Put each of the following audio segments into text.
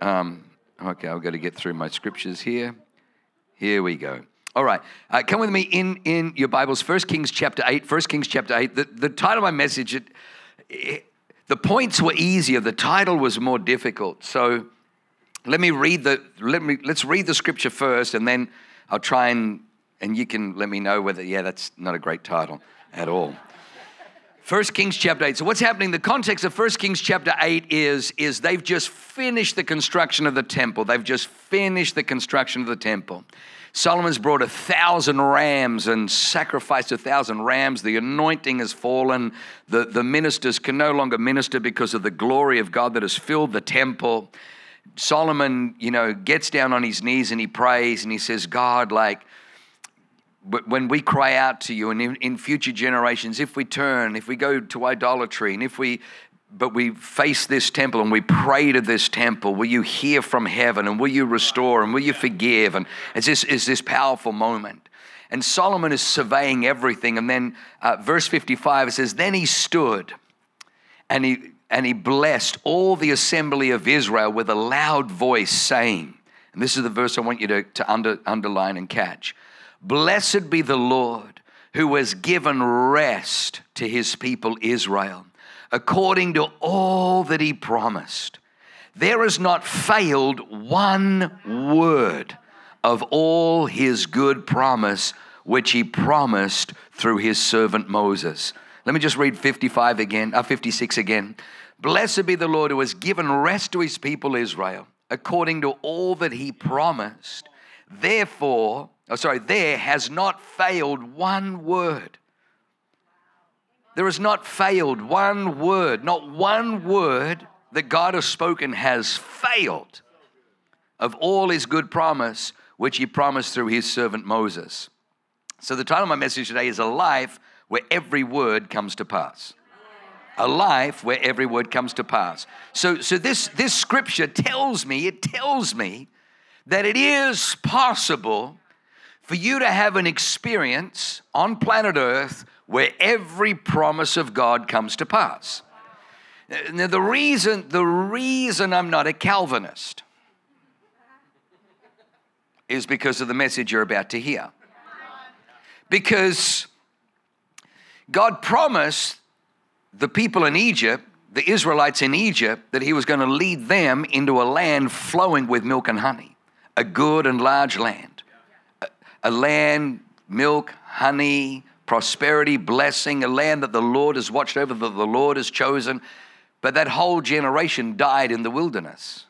Um, okay, I've got to get through my scriptures here. Here we go. All right, uh, come with me in, in your Bibles, 1 Kings chapter 8. 1 Kings chapter 8. The, the title of my message, it, it, the points were easier, the title was more difficult. So let me read the, let me, let's read the scripture first, and then I'll try and, and you can let me know whether, yeah, that's not a great title at all. First Kings chapter 8. So what's happening? The context of First Kings chapter 8 is, is they've just finished the construction of the temple. They've just finished the construction of the temple. Solomon's brought a thousand rams and sacrificed a thousand rams. The anointing has fallen. The, the ministers can no longer minister because of the glory of God that has filled the temple. Solomon, you know, gets down on his knees and he prays and he says, God, like, when we cry out to you and in, in, future generations, if we turn, if we go to idolatry, and if we, but we face this temple and we pray to this temple, will you hear from heaven and will you restore and will you forgive? And it's this, it's this powerful moment. And Solomon is surveying everything. And then uh, verse 55 it says, Then he stood and he, and he blessed all the assembly of Israel with a loud voice, saying, and this is the verse I want you to, to under, underline and catch. Blessed be the Lord who has given rest to his people Israel, according to all that he promised. There has not failed one word of all his good promise, which he promised through his servant Moses. Let me just read 55 again, uh, 56 again. Blessed be the Lord who has given rest to his people Israel, according to all that he promised. Therefore, oh, sorry, there has not failed one word. There has not failed one word, not one word that God has spoken has failed of all his good promise, which he promised through his servant Moses. So, the title of my message today is A Life Where Every Word Comes to Pass. A life where every word comes to pass. So, so this, this scripture tells me, it tells me that it is possible for you to have an experience on planet Earth where every promise of God comes to pass. Now, the reason, the reason I'm not a Calvinist is because of the message you're about to hear. Because God promised the people in Egypt, the Israelites in Egypt, that He was going to lead them into a land flowing with milk and honey a good and large land, a land, milk, honey, prosperity, blessing, a land that the Lord has watched over, that the Lord has chosen. But that whole generation died in the wilderness.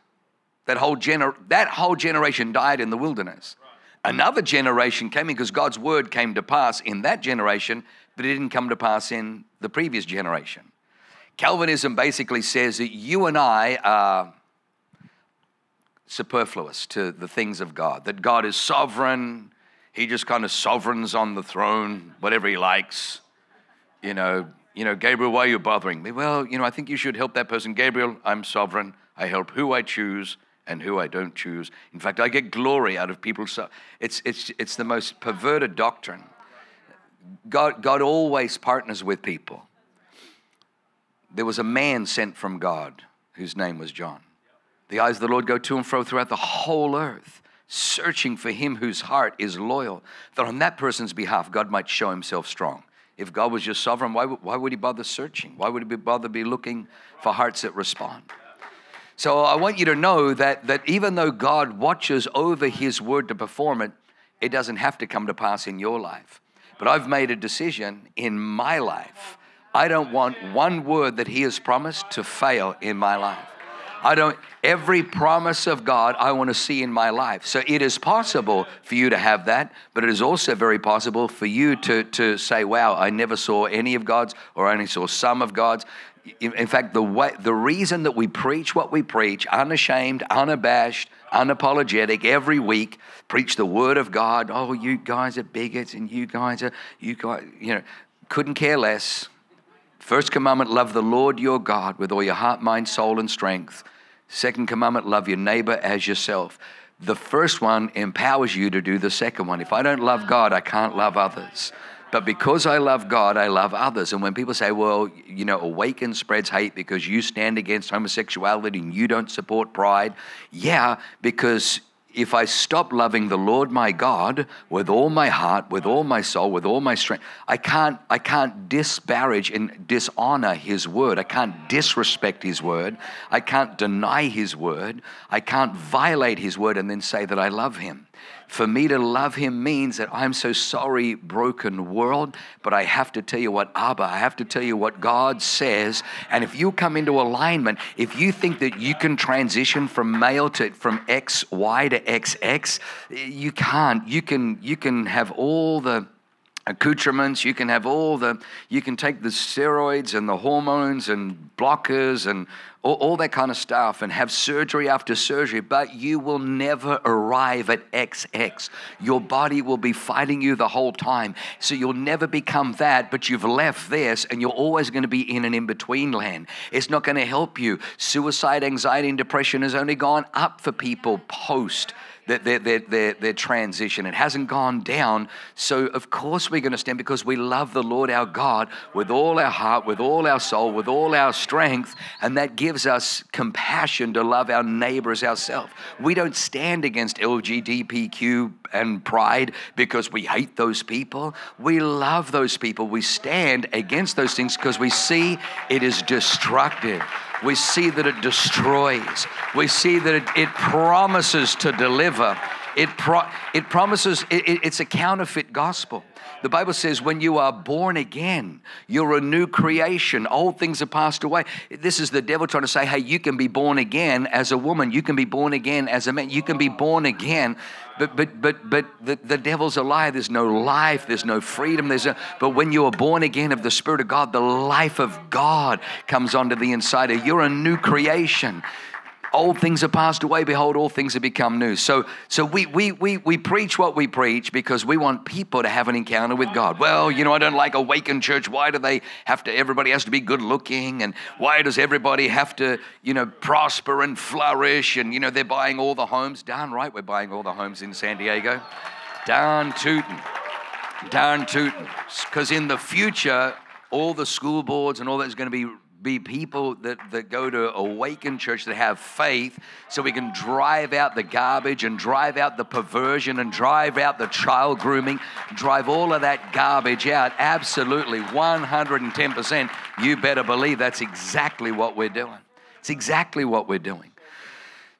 That whole, gener- that whole generation died in the wilderness. Another generation came in because God's word came to pass in that generation, but it didn't come to pass in the previous generation. Calvinism basically says that you and I are superfluous to the things of God, that God is sovereign. He just kind of sovereigns on the throne, whatever he likes. You know, you know, Gabriel, why are you bothering me? Well, you know, I think you should help that person. Gabriel, I'm sovereign. I help who I choose and who I don't choose. In fact, I get glory out of people. So it's, it's, it's the most perverted doctrine. God, God always partners with people. There was a man sent from God whose name was John. The eyes of the Lord go to and fro throughout the whole earth, searching for him whose heart is loyal, that on that person's behalf God might show himself strong. If God was your sovereign, why, why would he bother searching? Why would he bother be looking for hearts that respond? So I want you to know that, that even though God watches over his word to perform it, it doesn't have to come to pass in your life. But I've made a decision in my life. I don't want one word that he has promised to fail in my life. I don't, every promise of God I want to see in my life. So it is possible for you to have that, but it is also very possible for you to, to say, wow, I never saw any of God's or I only saw some of God's. In fact, the way, the reason that we preach what we preach, unashamed, unabashed, unapologetic, every week, preach the word of God. Oh, you guys are bigots, and you guys are you guys, you know, couldn't care less. First commandment: love the Lord your God with all your heart, mind, soul, and strength. Second commandment: love your neighbor as yourself. The first one empowers you to do the second one. If I don't love God, I can't love others. But because I love God, I love others. And when people say, well, you know, awaken spreads hate because you stand against homosexuality and you don't support pride, yeah, because if I stop loving the Lord my God with all my heart, with all my soul, with all my strength, I can't, I can't disparage and dishonor His word. I can't disrespect His word. I can't deny His word. I can't violate His word and then say that I love Him. For me to love him means that I'm so sorry, broken world, but I have to tell you what Abba, I have to tell you what God says. And if you come into alignment, if you think that you can transition from male to from X, Y to XX, you can't. You can you can have all the accoutrements. You can have all the, you can take the steroids and the hormones and blockers and all, all, that kind of stuff and have surgery after surgery, but you will never arrive at XX. Your body will be fighting you the whole time. So you'll never become that, but you've left this and you're always going to be in an in between land. It's not going to help you. Suicide, anxiety, and depression has only gone up for people post their, their, their, their transition. It hasn't gone down. So, of course, we're going to stand because we love the Lord our God with all our heart, with all our soul, with all our strength. And that gives us compassion to love our neighbors ourselves. We don't stand against LGBTQ and pride because we hate those people. We love those people. We stand against those things because we see it is destructive. We see that it destroys. We see that it, it promises to deliver. It, pro, it promises, it, it's a counterfeit gospel. The Bible says, when you are born again, you're a new creation. Old things have passed away. This is the devil trying to say, hey, you can be born again as a woman. You can be born again as a man. You can be born again. But, but, but, but the, the devil's a lie. There's no life. There's no freedom. There's a, but when you are born again of the Spirit of God, the life of God comes onto the inside of you. You're a new creation old things have passed away. Behold all things have become new. So so we we we, we preach what we preach because we want people to have an encounter with god. Well you know i don't like Awaken church. Why do they have to everybody has to be good looking? And why does everybody have to you know prosper and flourish? And you know they're buying all the homes. Darn right we're buying all the homes in san diego. Darn tootin. Darn tootin. Because in the future all the school boards and all that is going to be be people that, that go to awaken church that have faith so we can drive out the garbage and drive out the perversion and drive out the child grooming, drive all of that garbage out. Absolutely, 110%. You better believe that's exactly what we're doing. It's exactly what we're doing.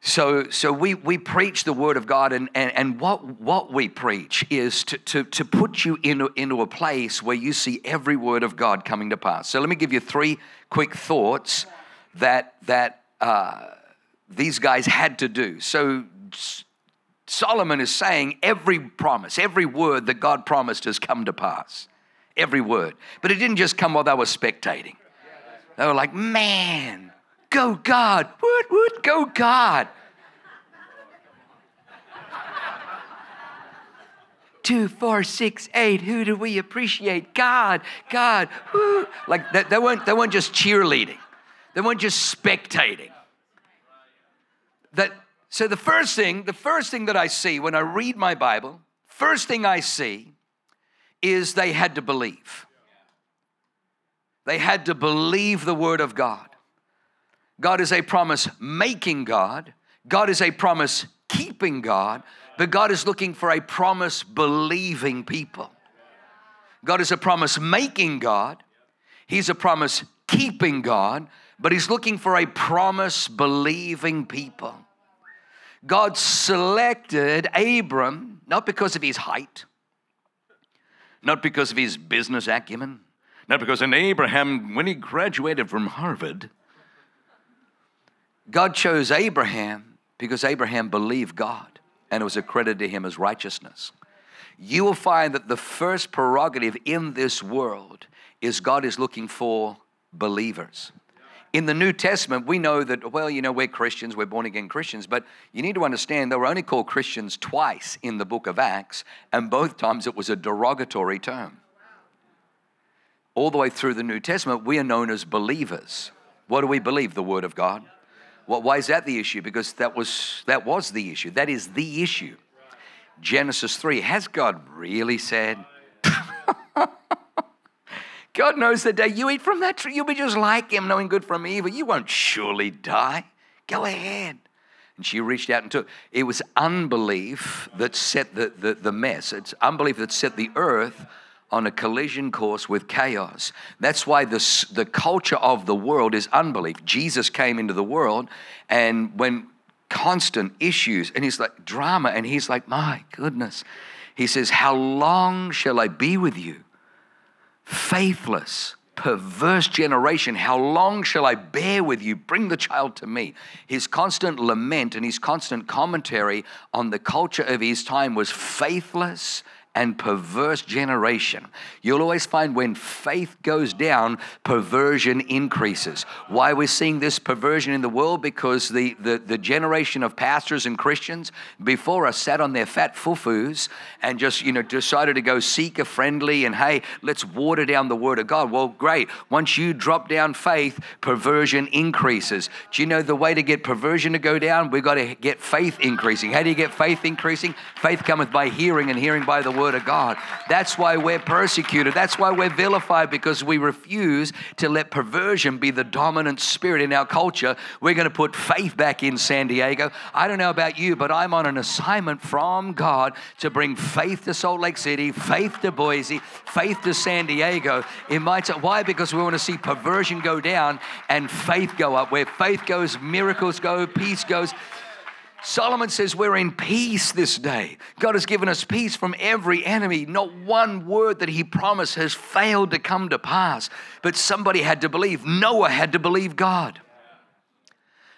So, so we, we preach the word of God, and, and, and what, what we preach is to, to, to put you into, into a place where you see every word of God coming to pass. So, let me give you three quick thoughts that, that uh, these guys had to do. So, Solomon is saying every promise, every word that God promised has come to pass. Every word. But it didn't just come while they were spectating. They were like, man, Go God. Woot, woot, go God. Two, four, six, eight. Who do we appreciate? God, God. Woo. Like they, they, weren't, they weren't just cheerleading. They weren't just spectating. That so the first thing, the first thing that I see when I read my Bible, first thing I see is they had to believe. They had to believe the word of God. God is a promise making God, God is a promise keeping God, but God is looking for a promise believing people. God is a promise making God, He's a promise keeping God, but He's looking for a promise believing people. God selected Abram not because of his height, not because of his business acumen, not because in Abraham, when he graduated from Harvard, God chose Abraham because Abraham believed God and it was accredited to him as righteousness. You will find that the first prerogative in this world is God is looking for believers. in the New Testament, we know that, well, you know, we're Christians, we're born again Christians, but you need to understand they were only called Christians twice in the book of Acts, and both times it was a derogatory term. All the way through the New Testament, we are known as believers. What do we believe? The Word of God. Well, why is that the issue? Because that was, that was the issue. That is the issue. Genesis 3 Has God really said? God knows the day you eat from that tree, you'll be just like him, knowing good from evil. You won't surely die. Go ahead. And she reached out and took. It was unbelief that set the, the, the mess. It's unbelief that set the earth on a collision course with chaos. That's why the, the culture of the world is unbelief. Jesus came into the world, and when constant issues, and he's like, drama, and he's like, my goodness. He says, How long shall I be with you? faithless, perverse generation, how long shall I bear with you? Bring the child to me. His constant lament and his constant commentary on the culture of his time was faithless and perverse generation. You'll always find when faith goes down, perversion increases. Why we're seeing this perversion in the world? Because the, the, the generation of pastors and Christians before us sat on their fat fufus and just, you know, decided to go seek a friendly and hey, let's water down the word of God. Well, great. Once you drop down faith, perversion increases. Do you know the way to get perversion to go down? We've got to get faith increasing. How do you get faith increasing? Faith cometh by hearing and hearing by the word of God. That's why we're persecuted. That's why we're vilified because we refuse to let perversion be the dominant spirit in our culture. We're going to put faith back in San Diego. I don't know about you, but I'm on an assignment from God to bring faith to Salt Lake City, faith to Boise, faith to San Diego. In my t- why? Because we want to see perversion go down and faith go up. Where faith goes, miracles go, peace goes. Solomon says we're in peace this day. God has given us peace from every enemy. Not one word that he promised has failed to come to pass. But somebody had to believe. Noah had to believe God.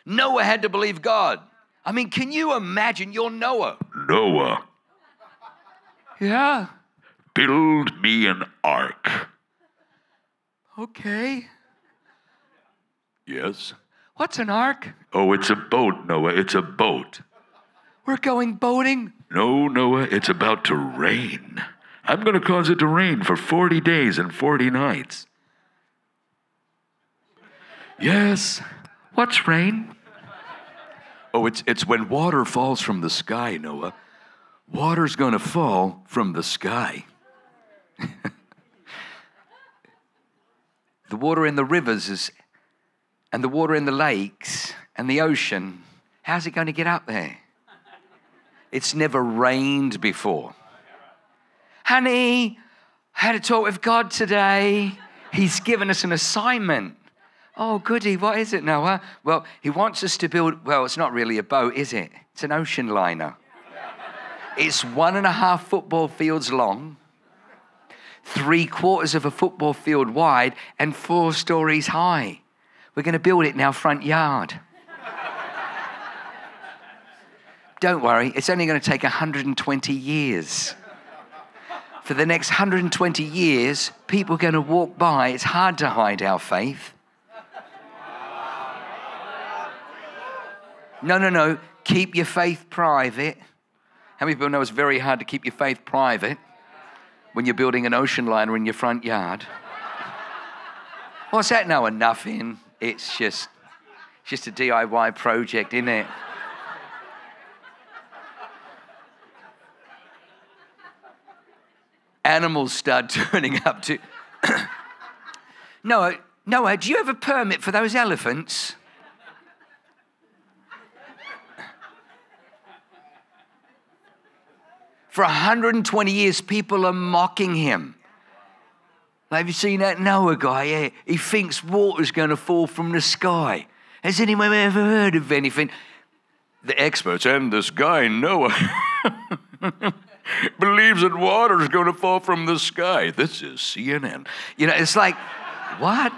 Noah had to believe God. I mean, can you imagine you're Noah? Noah, Yeah. build me an ark. Okay. Yes. What's an ark? Oh, it's a boat, Noah. It's a boat. We're going boating. No, Noah, it's about to rain. I'm going to cause it to rain for 40 days and 40 nights. Yes. What's rain? Oh, it's, it's when water falls from the sky, Noah. Water's going to fall from the sky. the water in the rivers is, and the water in the lakes and the ocean, how's it going to get up there? It's never rained before. Honey, I had a talk with God today. He's given us an assignment. Oh, goody, what is it, Noah? Well, he wants us to build, well, it's not really a boat, is it? It's an ocean liner. It's one and a half football fields long, three quarters of a football field wide, and four stories high. We're going to build it in our front yard. Don't worry, it's only going to take 120 years. For the next 120 years, people are going to walk by. It's hard to hide our faith. No, no, no. Keep your faith private. How many people know it's very hard to keep your faith private when you're building an ocean liner in your front yard? What's that now? Nothing. It's just, just a DIY project, isn't it? Animals start turning up to. Noah, Noah, do you have a permit for those elephants? For 120 years, people are mocking him. Have you seen that Noah guy? Yeah, he thinks water's going to fall from the sky. Has anyone ever heard of anything? The experts and this guy Noah believes that water's going to fall from the sky. This is CNN. You know, it's like, what?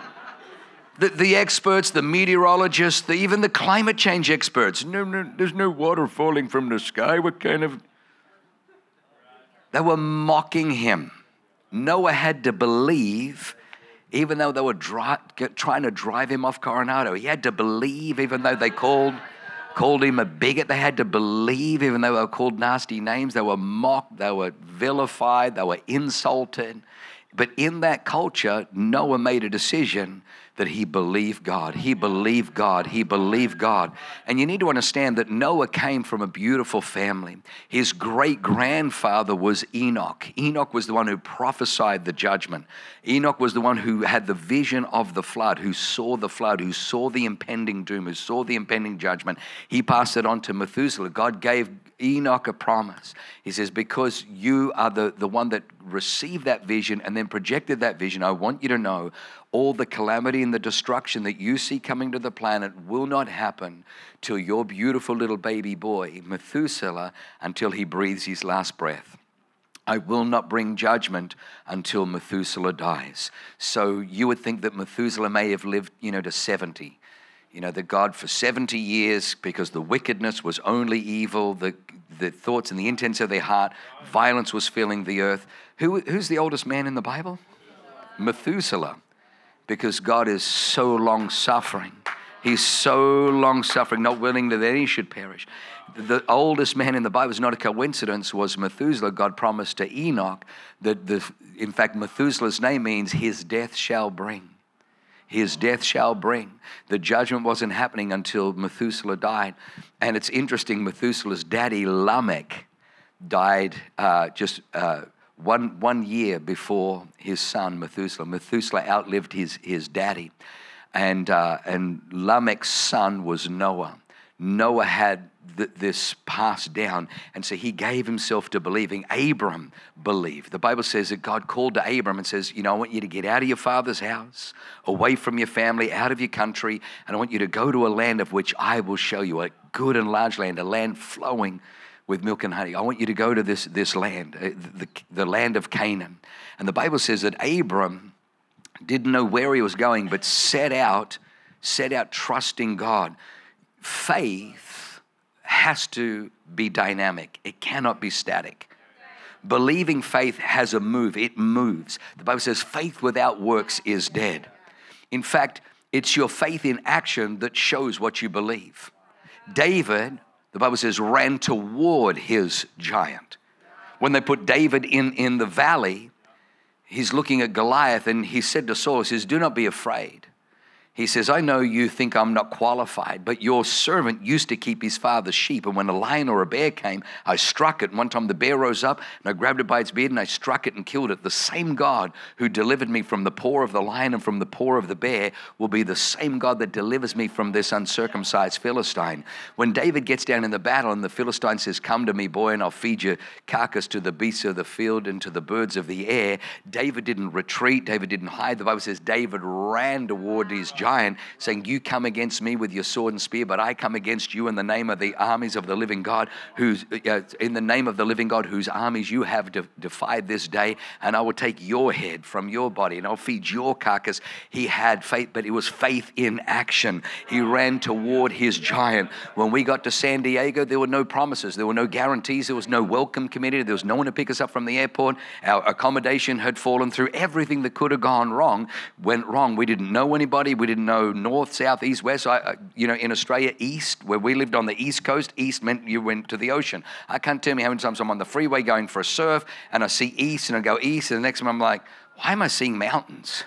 The, the experts, the meteorologists, the, even the climate change experts. No, no, there's no water falling from the sky. What kind of. They were mocking him. Noah had to believe even though they were dry, trying to drive him off Coronado. He had to believe, even though they called called him a bigot. They had to believe, even though they were called nasty names. They were mocked, they were vilified, they were insulted. But in that culture, Noah made a decision that he believed God. He believed God. He believed God. And you need to understand that Noah came from a beautiful family. His great grandfather was Enoch. Enoch was the one who prophesied the judgment. Enoch was the one who had the vision of the flood, who saw the flood, who saw the impending doom, who saw the impending judgment. He passed it on to Methuselah. God gave Enoch a promise. He says, Because you are the, the one that received that vision and then projected that vision, I want you to know all the calamity and the destruction that you see coming to the planet will not happen till your beautiful little baby boy, Methuselah, until he breathes his last breath. I will not bring judgment until Methuselah dies. So you would think that Methuselah may have lived, you know, to 70 you know, that God for 70 years, because the wickedness was only evil, the, the thoughts and the intents of their heart, violence was filling the earth. Who, who's the oldest man in the Bible? Methuselah. Because God is so long suffering. He's so long suffering, not willing that any should perish. The oldest man in the Bible is not a coincidence, was Methuselah. God promised to Enoch that, the, in fact, Methuselah's name means his death shall bring his death shall bring. The judgment wasn't happening until Methuselah died. And it's interesting, Methuselah's daddy, Lamech, died uh, just uh, one, one year before his son, Methuselah. Methuselah outlived his, his daddy. And, uh, and Lamech's son was Noah. Noah had th- this passed down. And so he gave himself to believing. Abram believed. The Bible says that God called to Abram and says, You know, I want you to get out of your father's house, away from your family, out of your country, and I want you to go to a land of which I will show you a good and large land, a land flowing with milk and honey. I want you to go to this, this land, uh, the, the land of Canaan. And the Bible says that Abram didn't know where he was going, but set out, set out trusting God. Faith has to be dynamic, it cannot be static. Believing faith has a move, it moves. The Bible says faith without works is dead. In fact, it's your faith in action that shows what you believe. David, the Bible says, ran toward his giant. When they put David in, in the valley, he's looking at Goliath and he said to Saul, he says, Do not be afraid. He says, I know you think I'm not qualified, but your servant used to keep his father's sheep. And when a lion or a bear came, I struck it. And one time the bear rose up and I grabbed it by its beard and I struck it and killed it. The same God who delivered me from the paw of the lion and from the paw of the bear will be the same God that delivers me from this uncircumcised Philistine. When David gets down in the battle and the Philistine says, Come to me, boy, and I'll feed your carcass to the beasts of the field and to the birds of the air, David didn't retreat. David didn't hide. The Bible says David ran toward his giant, saying, You come against me with your sword and spear, but I come against you in the name of the armies of the living God, who's uh, in the name of the living God, whose armies you have de- defied this day, and I will take your head from your body and I'll feed your carcass. He had faith, but it was faith in action. He ran toward his giant. When we got to San Diego, there were no promises, there were no guarantees, there was no welcome committee, there was no one to pick us up from the airport. Our accommodation had fallen through. Everything that could have gone wrong went wrong. We didn't know anybody, we didn't know north, south, east, west. I, uh, you know, in Australia, east, where we lived on the east coast, east meant you went to the ocean. I can't tell me how many times I'm on the freeway going for a surf and I see east and I go east, and the next time I'm like, why am I seeing mountains?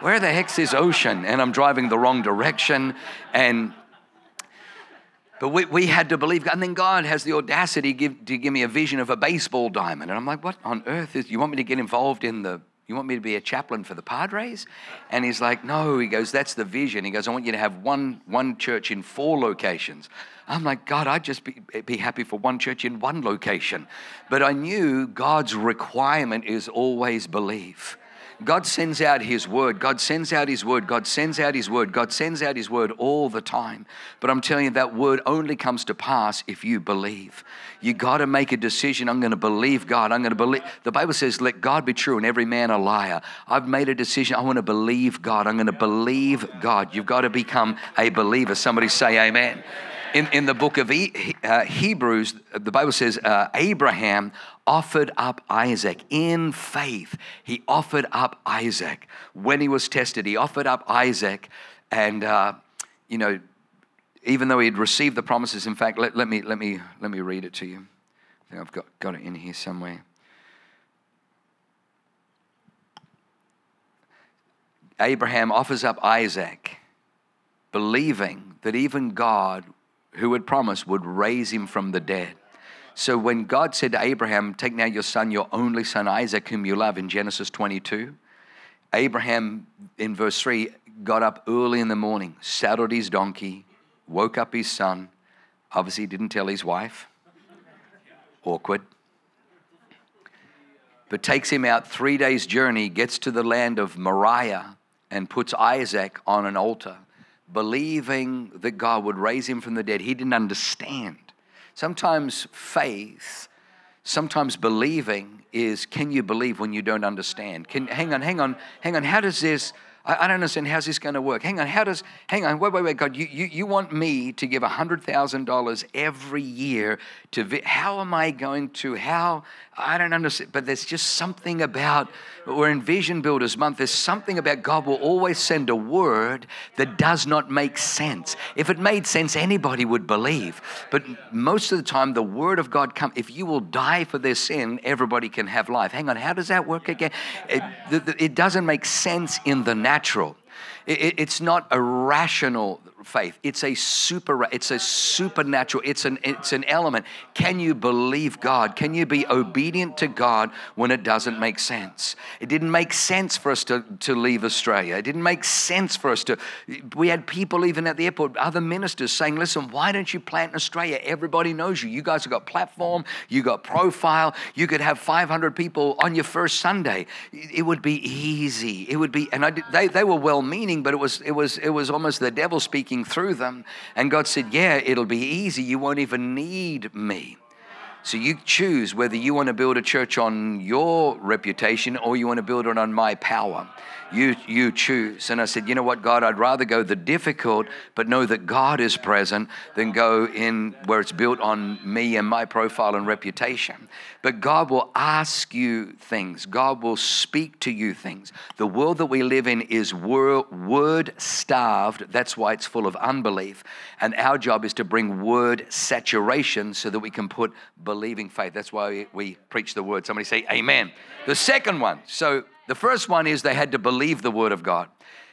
Where the heck's this ocean? And I'm driving the wrong direction. And but we, we had to believe God. And then God has the audacity give, to give me a vision of a baseball diamond. And I'm like, what on earth is, you want me to get involved in the you want me to be a chaplain for the Padres? And he's like, No. He goes, That's the vision. He goes, I want you to have one, one church in four locations. I'm like, God, I'd just be, be happy for one church in one location. But I knew God's requirement is always believe. God sends out His word. God sends out His word. God sends out His word. God sends out His word all the time. But I'm telling you, that word only comes to pass if you believe. You got to make a decision. I'm going to believe God. I'm going to believe. The Bible says, let God be true and every man a liar. I've made a decision. I want to believe God. I'm going to believe God. You've got to become a believer. Somebody say, Amen. In, in the book of he, uh, Hebrews, the Bible says uh, Abraham offered up Isaac in faith. He offered up Isaac when he was tested. He offered up Isaac, and uh, you know, even though he had received the promises. In fact, let, let me let me let me read it to you. I think I've got, got it in here somewhere. Abraham offers up Isaac, believing that even God, who had promised, would raise him from the dead. So when God said to Abraham, Take now your son, your only son Isaac, whom you love, in Genesis 22, Abraham, in verse 3, got up early in the morning, saddled his donkey, woke up his son. Obviously, didn't tell his wife. Awkward. But takes him out three days' journey, gets to the land of Moriah, and puts Isaac on an altar, believing that God would raise him from the dead. He didn't understand. Sometimes faith, sometimes believing is can you believe when you don't understand? Can, hang on, hang on, hang on. How does this I, I don't understand how's this going to work. Hang on, how does, hang on, wait, wait, wait, God, you, you, you want me to give $100,000 every year to, vi- how am I going to, how, I don't understand, but there's just something about, we're in Vision Builders Month, there's something about God will always send a word that does not make sense. If it made sense, anybody would believe. But most of the time, the word of God comes, if you will die for their sin, everybody can have life. Hang on, how does that work again? It, it doesn't make sense in the natural. It's not a rational faith. It's a super. It's a supernatural. It's an. It's an element. Can you believe God? Can you be obedient to God when it doesn't make sense? It didn't make sense for us to, to leave Australia. It didn't make sense for us to. We had people even at the airport, other ministers saying, "Listen, why don't you plant in Australia? Everybody knows you. You guys have got platform. You got profile. You could have 500 people on your first Sunday. It would be easy. It would be." And I, they they were well meaning, but it was it was it was almost the devil speaking speaking through them. And God said, Yeah, it'll be easy. You won't even need me. So you choose whether you want to build a church on your reputation or you want to build it on my power. You, you choose. And I said, You know what, God, I'd rather go the difficult, but know that God is present than go in where it's built on me and my profile and reputation. But God will ask you things, God will speak to you things. The world that we live in is word starved. That's why it's full of unbelief. And our job is to bring word saturation so that we can put believing faith. That's why we, we preach the word. Somebody say, Amen. The second one, so the first one is they had to believe the Word of God.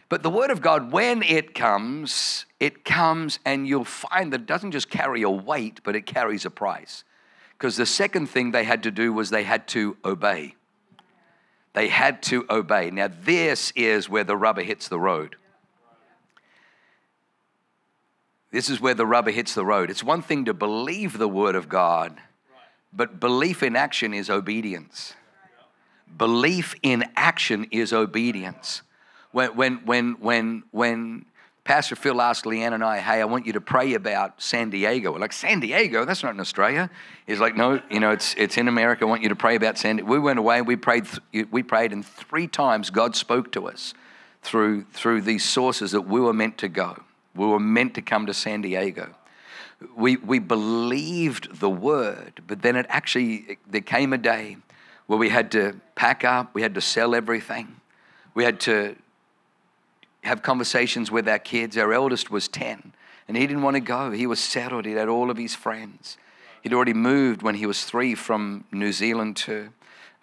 But the Word of God, when it comes, it comes and you'll find that it doesn't just carry a weight, but it carries a price. Because the second thing they had to do was they had to obey. They had to obey. Now, this is where the rubber hits the road. This is where the rubber hits the road. It's one thing to believe the Word of God, but belief in action is obedience. Belief in action is obedience. When, when, when, when, when Pastor Phil asked Leanne and I, hey, I want you to pray about San Diego. We're like, San Diego? That's not in Australia. He's like, no, you know, it's, it's in America. I want you to pray about San Diego. We went away, we prayed, we prayed, and three times God spoke to us through, through these sources that we were meant to go. We were meant to come to San Diego. We, we believed the word, but then it actually, there came a day where we had to pack up, we had to sell everything, we had to have conversations with our kids. Our eldest was 10, and he didn't want to go. He was settled, he had all of his friends. He'd already moved when he was three from New Zealand to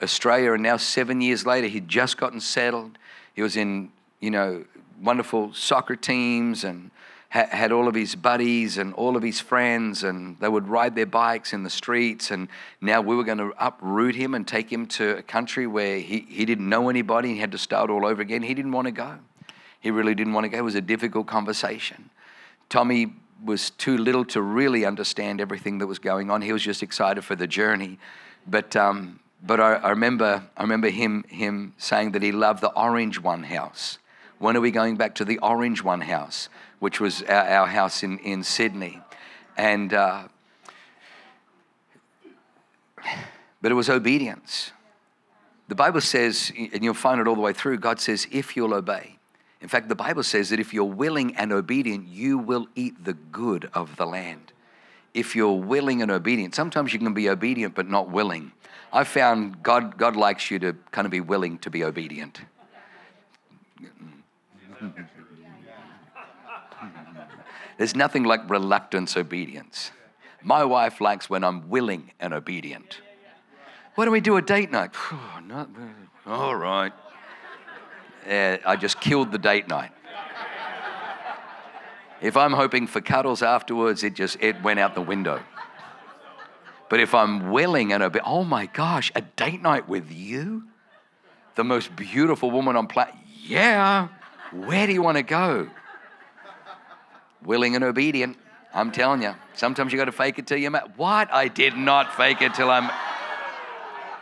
Australia, and now seven years later, he'd just gotten settled. He was in, you know, wonderful soccer teams and had all of his buddies and all of his friends, and they would ride their bikes in the streets. And now we were going to uproot him and take him to a country where he, he didn't know anybody. and He had to start all over again. He didn't want to go. He really didn't want to go. It was a difficult conversation. Tommy was too little to really understand everything that was going on. He was just excited for the journey. But, um, but I, I, remember, I remember him, him saying that he loved the Orange One house. When are we going back to the Orange One house? Which was our, our house in, in Sydney. And, uh, but it was obedience. The Bible says, and you'll find it all the way through, God says, if you'll obey. In fact, the Bible says that if you're willing and obedient, you will eat the good of the land. If you're willing and obedient, sometimes you can be obedient but not willing. I found God, God likes you to kind of be willing to be obedient. There's nothing like reluctance obedience. My wife likes when I'm willing and obedient. Why don't we do a date night? Not, all right uh, I just killed the date night. If I'm hoping for cuddles afterwards, it just it went out the window. But if I'm willing and obey, oh my gosh, a date night with you, the most beautiful woman on planet. Yeah, where do you want to go? Willing and obedient. I'm telling you. Sometimes you got to fake it till you're mad. What? I did not fake it till I'm.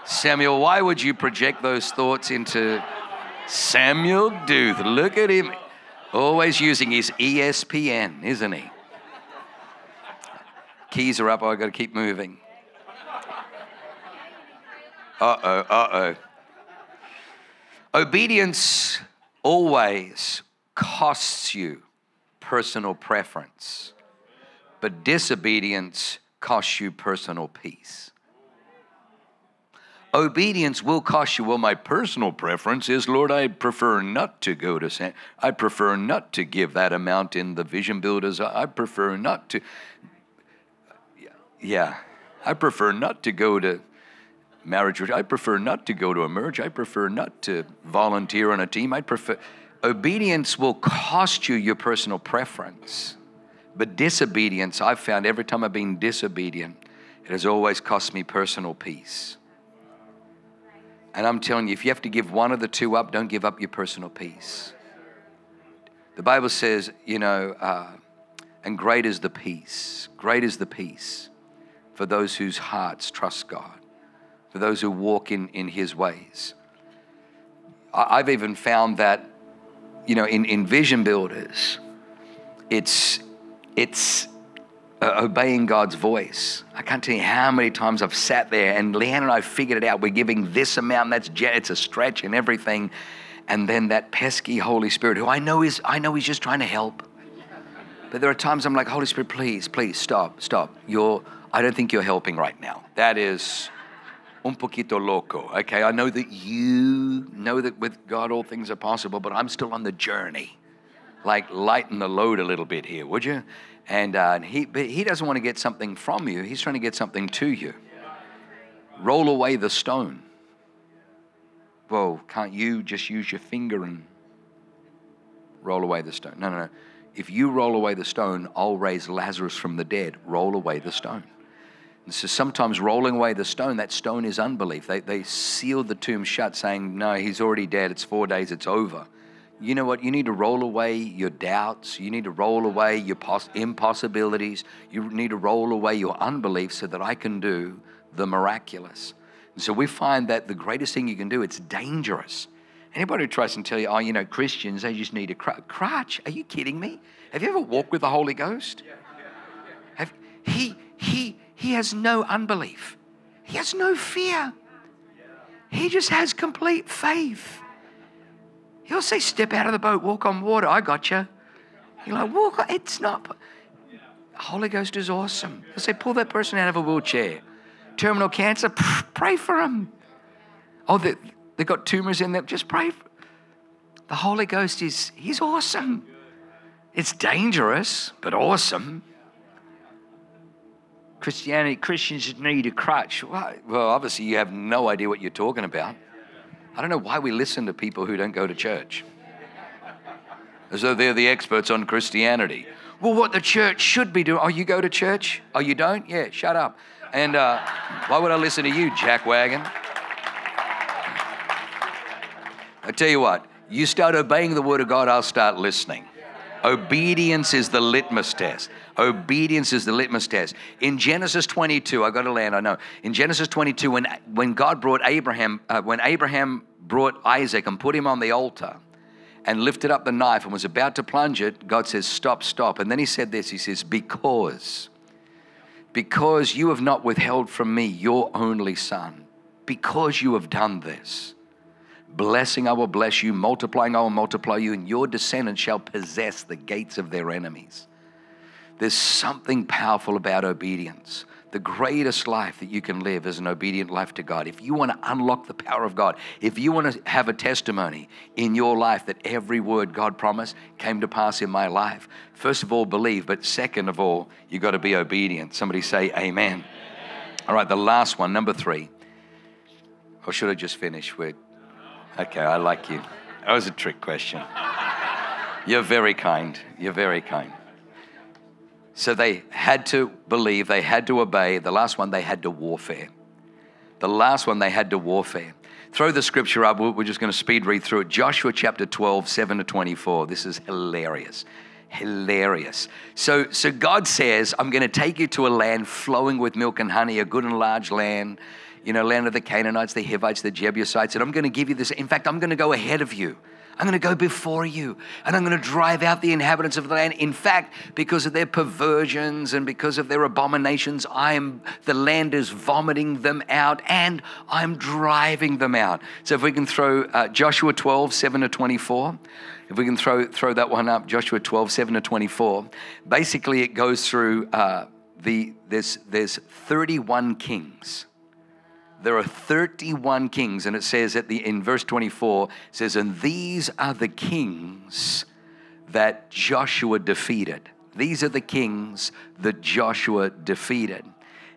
Samuel, why would you project those thoughts into Samuel Duth. Look at him. Always using his ESPN, isn't he? Keys are up. I've got to keep moving. Uh oh, uh oh. Obedience always costs you personal preference, but disobedience costs you personal peace. Obedience will cost you. Well, my personal preference is, Lord, I prefer not to go to San. I prefer not to give that amount in the vision builders. I prefer not to. Yeah, I prefer not to go to marriage. I prefer not to go to a merge. I prefer not to volunteer on a team. I prefer. Obedience will cost you your personal preference, but disobedience, I've found every time I've been disobedient, it has always cost me personal peace. And I'm telling you, if you have to give one of the two up, don't give up your personal peace. The Bible says, you know, uh, and great is the peace, great is the peace for those whose hearts trust God, for those who walk in, in His ways. I, I've even found that, you know, in, in vision builders, it's, it's, uh, obeying God's voice. I can't tell you how many times I've sat there and Leanne and I figured it out. We're giving this amount, that's it's a stretch and everything. And then that pesky Holy Spirit, who I know is I know he's just trying to help. But there are times I'm like, Holy Spirit, please, please stop, stop. You're I don't think you're helping right now. That is un poquito loco. Okay, I know that you know that with God all things are possible, but I'm still on the journey. Like lighten the load a little bit here, would you? And, uh, he, but he doesn't want to get something from you, he's trying to get something to you. Roll away the stone. Well, can't you just use your finger and roll away the stone? No, no, no. If you roll away the stone, I'll raise Lazarus from the dead. Roll away the stone. And so sometimes rolling away the stone, that stone is unbelief. They, they sealed the tomb shut, saying, No, he's already dead. It's four days, it's over you know what? You need to roll away your doubts. You need to roll away your poss- impossibilities. You need to roll away your unbelief so that I can do the miraculous. And so we find that the greatest thing you can do, it's dangerous. Anybody who tries to tell you, oh, you know, Christians, they just need a cr- crutch. Are you kidding me? Have you ever walked with the Holy Ghost? Have, he, he, he has no unbelief. He has no fear. He just has complete faith. He'll say, Step out of the boat, walk on water. I got you. You're like, Walk. It's not. Holy Ghost is awesome. He'll say, Pull that person out of a wheelchair. Terminal cancer, pray for them. Oh, they, they got tumors in them, just pray. For, the Holy Ghost is, He's awesome. It's dangerous, but awesome. Christianity, Christians need a crutch. Well, obviously, you have no idea what you're talking about. I don't know why we listen to people who don't go to church. As though they're the experts on Christianity. Well, what the church should be doing. Oh, you go to church? Oh, you don't? Yeah, shut up. And uh, why would I listen to you, jackwagon? I tell you what, you start obeying the word of God, I'll start listening. Obedience is the litmus test. Obedience is the litmus test. In Genesis 22, I got to land, I know. In Genesis 22, when, when God brought Abraham, uh, when Abraham brought Isaac and put him on the altar and lifted up the knife and was about to plunge it, God says, Stop, stop. And then he said this He says, Because, because you have not withheld from me your only son, because you have done this, Blessing, I will bless you. Multiplying, I will multiply you. And your descendants shall possess the gates of their enemies. There's something powerful about obedience. The greatest life that you can live is an obedient life to God. If you want to unlock the power of God, if you want to have a testimony in your life that every word God promised came to pass in my life, first of all, believe, but second of all, you've got to be obedient. Somebody say, Amen. Amen. All right, the last one, number three. Or should I just finish with? Okay, I like you. That was a trick question. You're very kind. You're very kind. So they had to believe, they had to obey. The last one, they had to warfare. The last one, they had to warfare. Throw the scripture up. We're just going to speed read through it. Joshua chapter 12, 7 to 24. This is hilarious. Hilarious. So, so God says, I'm going to take you to a land flowing with milk and honey, a good and large land, you know, land of the Canaanites, the Hivites, the Jebusites. And I'm going to give you this. In fact, I'm going to go ahead of you. I'm going to go before you and I'm going to drive out the inhabitants of the land. In fact, because of their perversions and because of their abominations, I am the land is vomiting them out and I'm driving them out. So if we can throw uh, Joshua 12, 7 to 24. If we can throw, throw that one up, Joshua 12, 7 to 24. Basically, it goes through uh, the, there's, there's 31 kings there are 31 kings and it says at the in verse 24 says and these are the kings that Joshua defeated. These are the kings that Joshua defeated.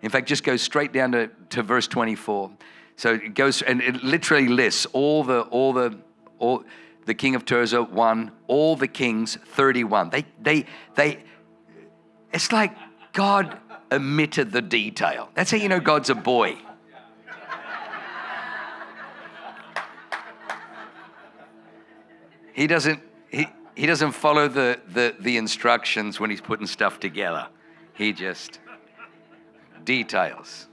In fact just go straight down to, to verse 24 so it goes and it literally lists all the all the all the king of Tirzah one all the kings 31 they they they it's like God omitted the detail. That's how you know God's a boy he doesn't he, he doesn't follow the, the, the instructions when he's putting stuff together. He just details.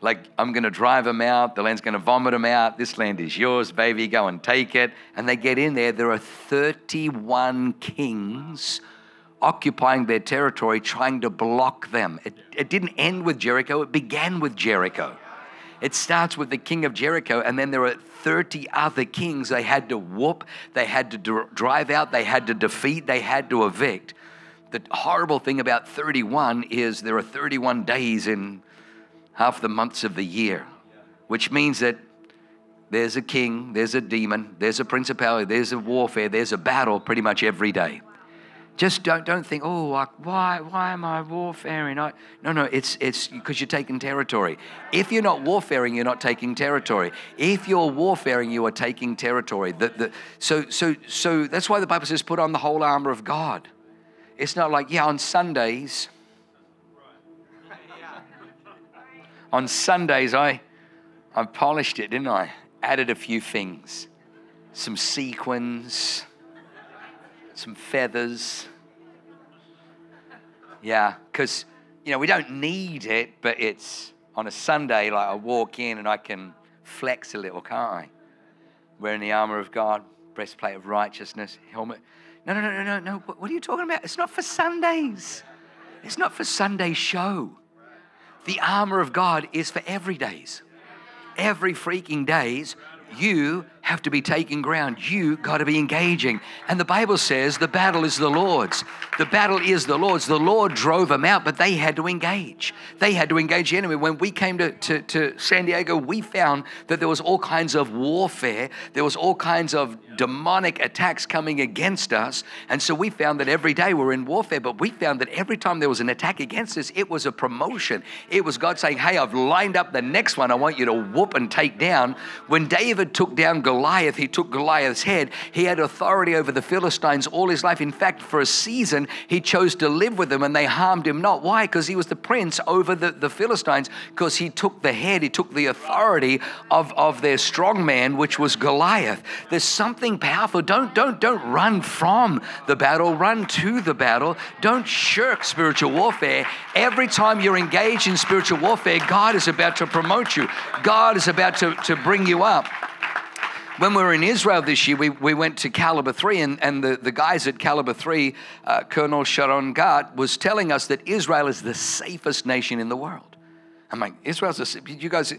Like, I'm going to drive them out. The land's going to vomit them out. This land is yours, baby. Go and take it. And they get in there. There are 31 kings occupying their territory, trying to block them. It, it didn't end with Jericho, it began with Jericho. It starts with the king of Jericho, and then there are 30 other kings they had to whoop, they had to drive out, they had to defeat, they had to evict. The horrible thing about 31 is there are 31 days in half the months of the year, which means that there's a king, there's a demon, there's a principality, there's a warfare, there's a battle pretty much every day. Just don't, don't think, oh, like, why, why am I warfaring? I, no, no, it's it's because you're taking territory. If you're not warfaring, you're not taking territory. If you're warfaring, you are taking territory. The, the, so, so, so that's why the Bible says, put on the whole armor of God. It's not like, yeah, on Sundays, on Sundays, I, I polished it, didn't I? Added a few things, some sequins some feathers. Yeah, because, you know, we don't need it, but it's on a Sunday, like I walk in and I can flex a little, can't I? Wearing the armor of God, breastplate of righteousness, helmet. No, no, no, no, no, no. What are you talking about? It's not for Sundays. It's not for Sunday show. The armor of God is for every days. Every freaking days, you have to be taking ground. You got to be engaging. And the Bible says the battle is the Lord's. The battle is the Lord's. The Lord drove them out, but they had to engage. They had to engage the enemy. When we came to, to, to San Diego, we found that there was all kinds of warfare. There was all kinds of demonic attacks coming against us. And so we found that every day we're in warfare, but we found that every time there was an attack against us, it was a promotion. It was God saying, Hey, I've lined up the next one I want you to whoop and take down. When David took down Goliath, Goliath, he took Goliath's head. He had authority over the Philistines all his life. In fact, for a season, he chose to live with them and they harmed him not. Why? Because he was the prince over the, the Philistines, because he took the head, he took the authority of, of their strong man, which was Goliath. There's something powerful. Don't, don't, don't run from the battle, run to the battle. Don't shirk spiritual warfare. Every time you're engaged in spiritual warfare, God is about to promote you, God is about to, to bring you up when we were in Israel this year, we, we went to Caliber 3, and, and the, the guys at Caliber 3, uh, Colonel Sharon Gat, was telling us that Israel is the safest nation in the world. I'm like, Israel's a, you guys,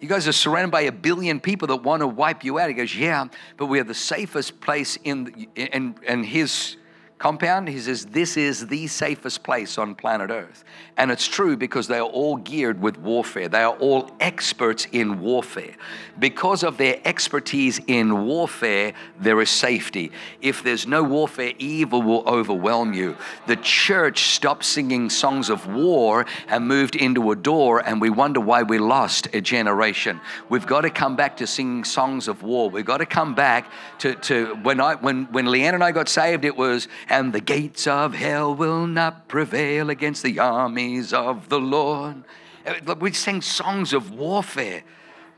You guys are surrounded by a billion people that want to wipe you out. He goes, Yeah, but we are the safest place in, the, and, and his compound, he says, This is the safest place on planet Earth. And it's true because they are all geared with warfare. They are all experts in warfare. Because of their expertise in warfare, there is safety. If there's no warfare, evil will overwhelm you. The church stopped singing songs of war and moved into a door, and we wonder why we lost a generation. We've got to come back to singing songs of war. We've got to come back to, to when I when when Leanne and I got saved, it was and the gates of hell will not prevail against the armies of the Lord. Uh, we sing songs of warfare,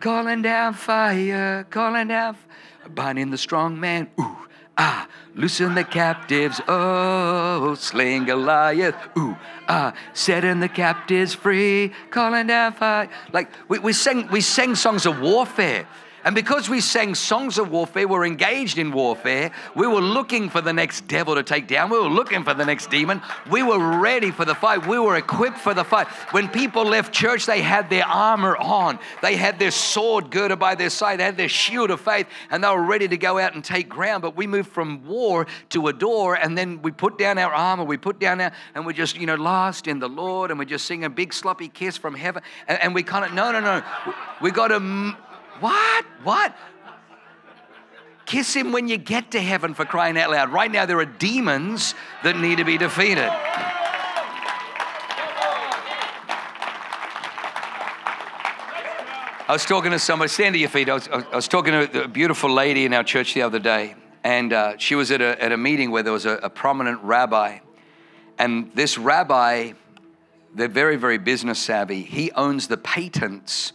calling down fire, calling down, binding the strong man. Ooh, ah, loosen the captives. Oh, slaying Goliath. Ooh, ah, setting the captives free, calling down fire. Like we, we sing, we sing songs of warfare. And because we sang songs of warfare, we're engaged in warfare. We were looking for the next devil to take down. We were looking for the next demon. We were ready for the fight. We were equipped for the fight. When people left church, they had their armor on. They had their sword girded by their side. They had their shield of faith, and they were ready to go out and take ground. But we moved from war to a door, and then we put down our armor. We put down our, and we just, you know, lost in the Lord, and we just sing a big sloppy kiss from heaven. And, and we kind of, no, no, no. We got to what? What? Kiss him when you get to heaven for crying out loud. Right now, there are demons that need to be defeated. I was talking to somebody, stand to your feet. I was, I was talking to a beautiful lady in our church the other day, and uh, she was at a, at a meeting where there was a, a prominent rabbi. And this rabbi, they're very, very business savvy. He owns the patents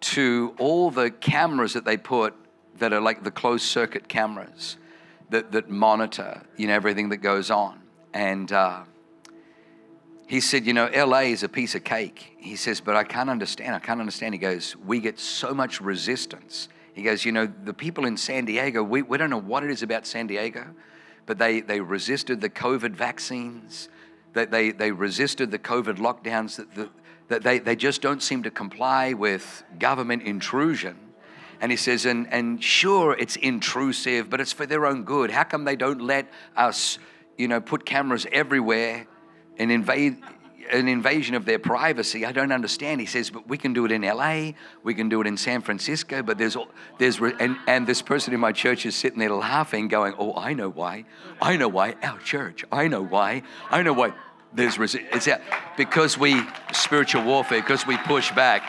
to all the cameras that they put that are like the closed circuit cameras that, that monitor you know everything that goes on. And uh, he said you know la is a piece of cake. He says but i can't understand i can't understand. He goes we get so much resistance. He goes you know the people in san diego we, we don't know what it is about san diego but they, they resisted the covid vaccines they, they, they resisted the covid lockdowns that that they, they just don't seem to comply with government intrusion. And he says, and, and sure, it's intrusive, but it's for their own good. How come they don't let us, you know, put cameras everywhere and invade an invasion of their privacy? I don't understand. He says, but we can do it in LA, we can do it in San Francisco, but there's, all there's, and, and this person in my church is sitting there laughing, going, oh, I know why. I know why. Our church. I know why. I know why there's resi- it's a, because we spiritual warfare because we push back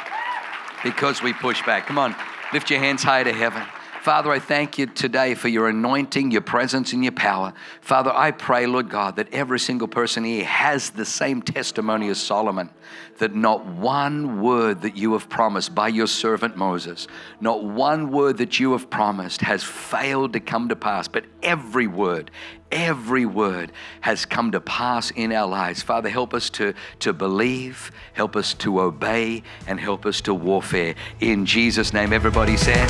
because we push back. Come on lift your hands high to heaven Father, I thank you today for your anointing, your presence, and your power. Father, I pray, Lord God, that every single person here has the same testimony as Solomon, that not one word that you have promised by your servant Moses, not one word that you have promised has failed to come to pass, but every word, every word has come to pass in our lives. Father, help us to, to believe, help us to obey, and help us to warfare. In Jesus' name, everybody said,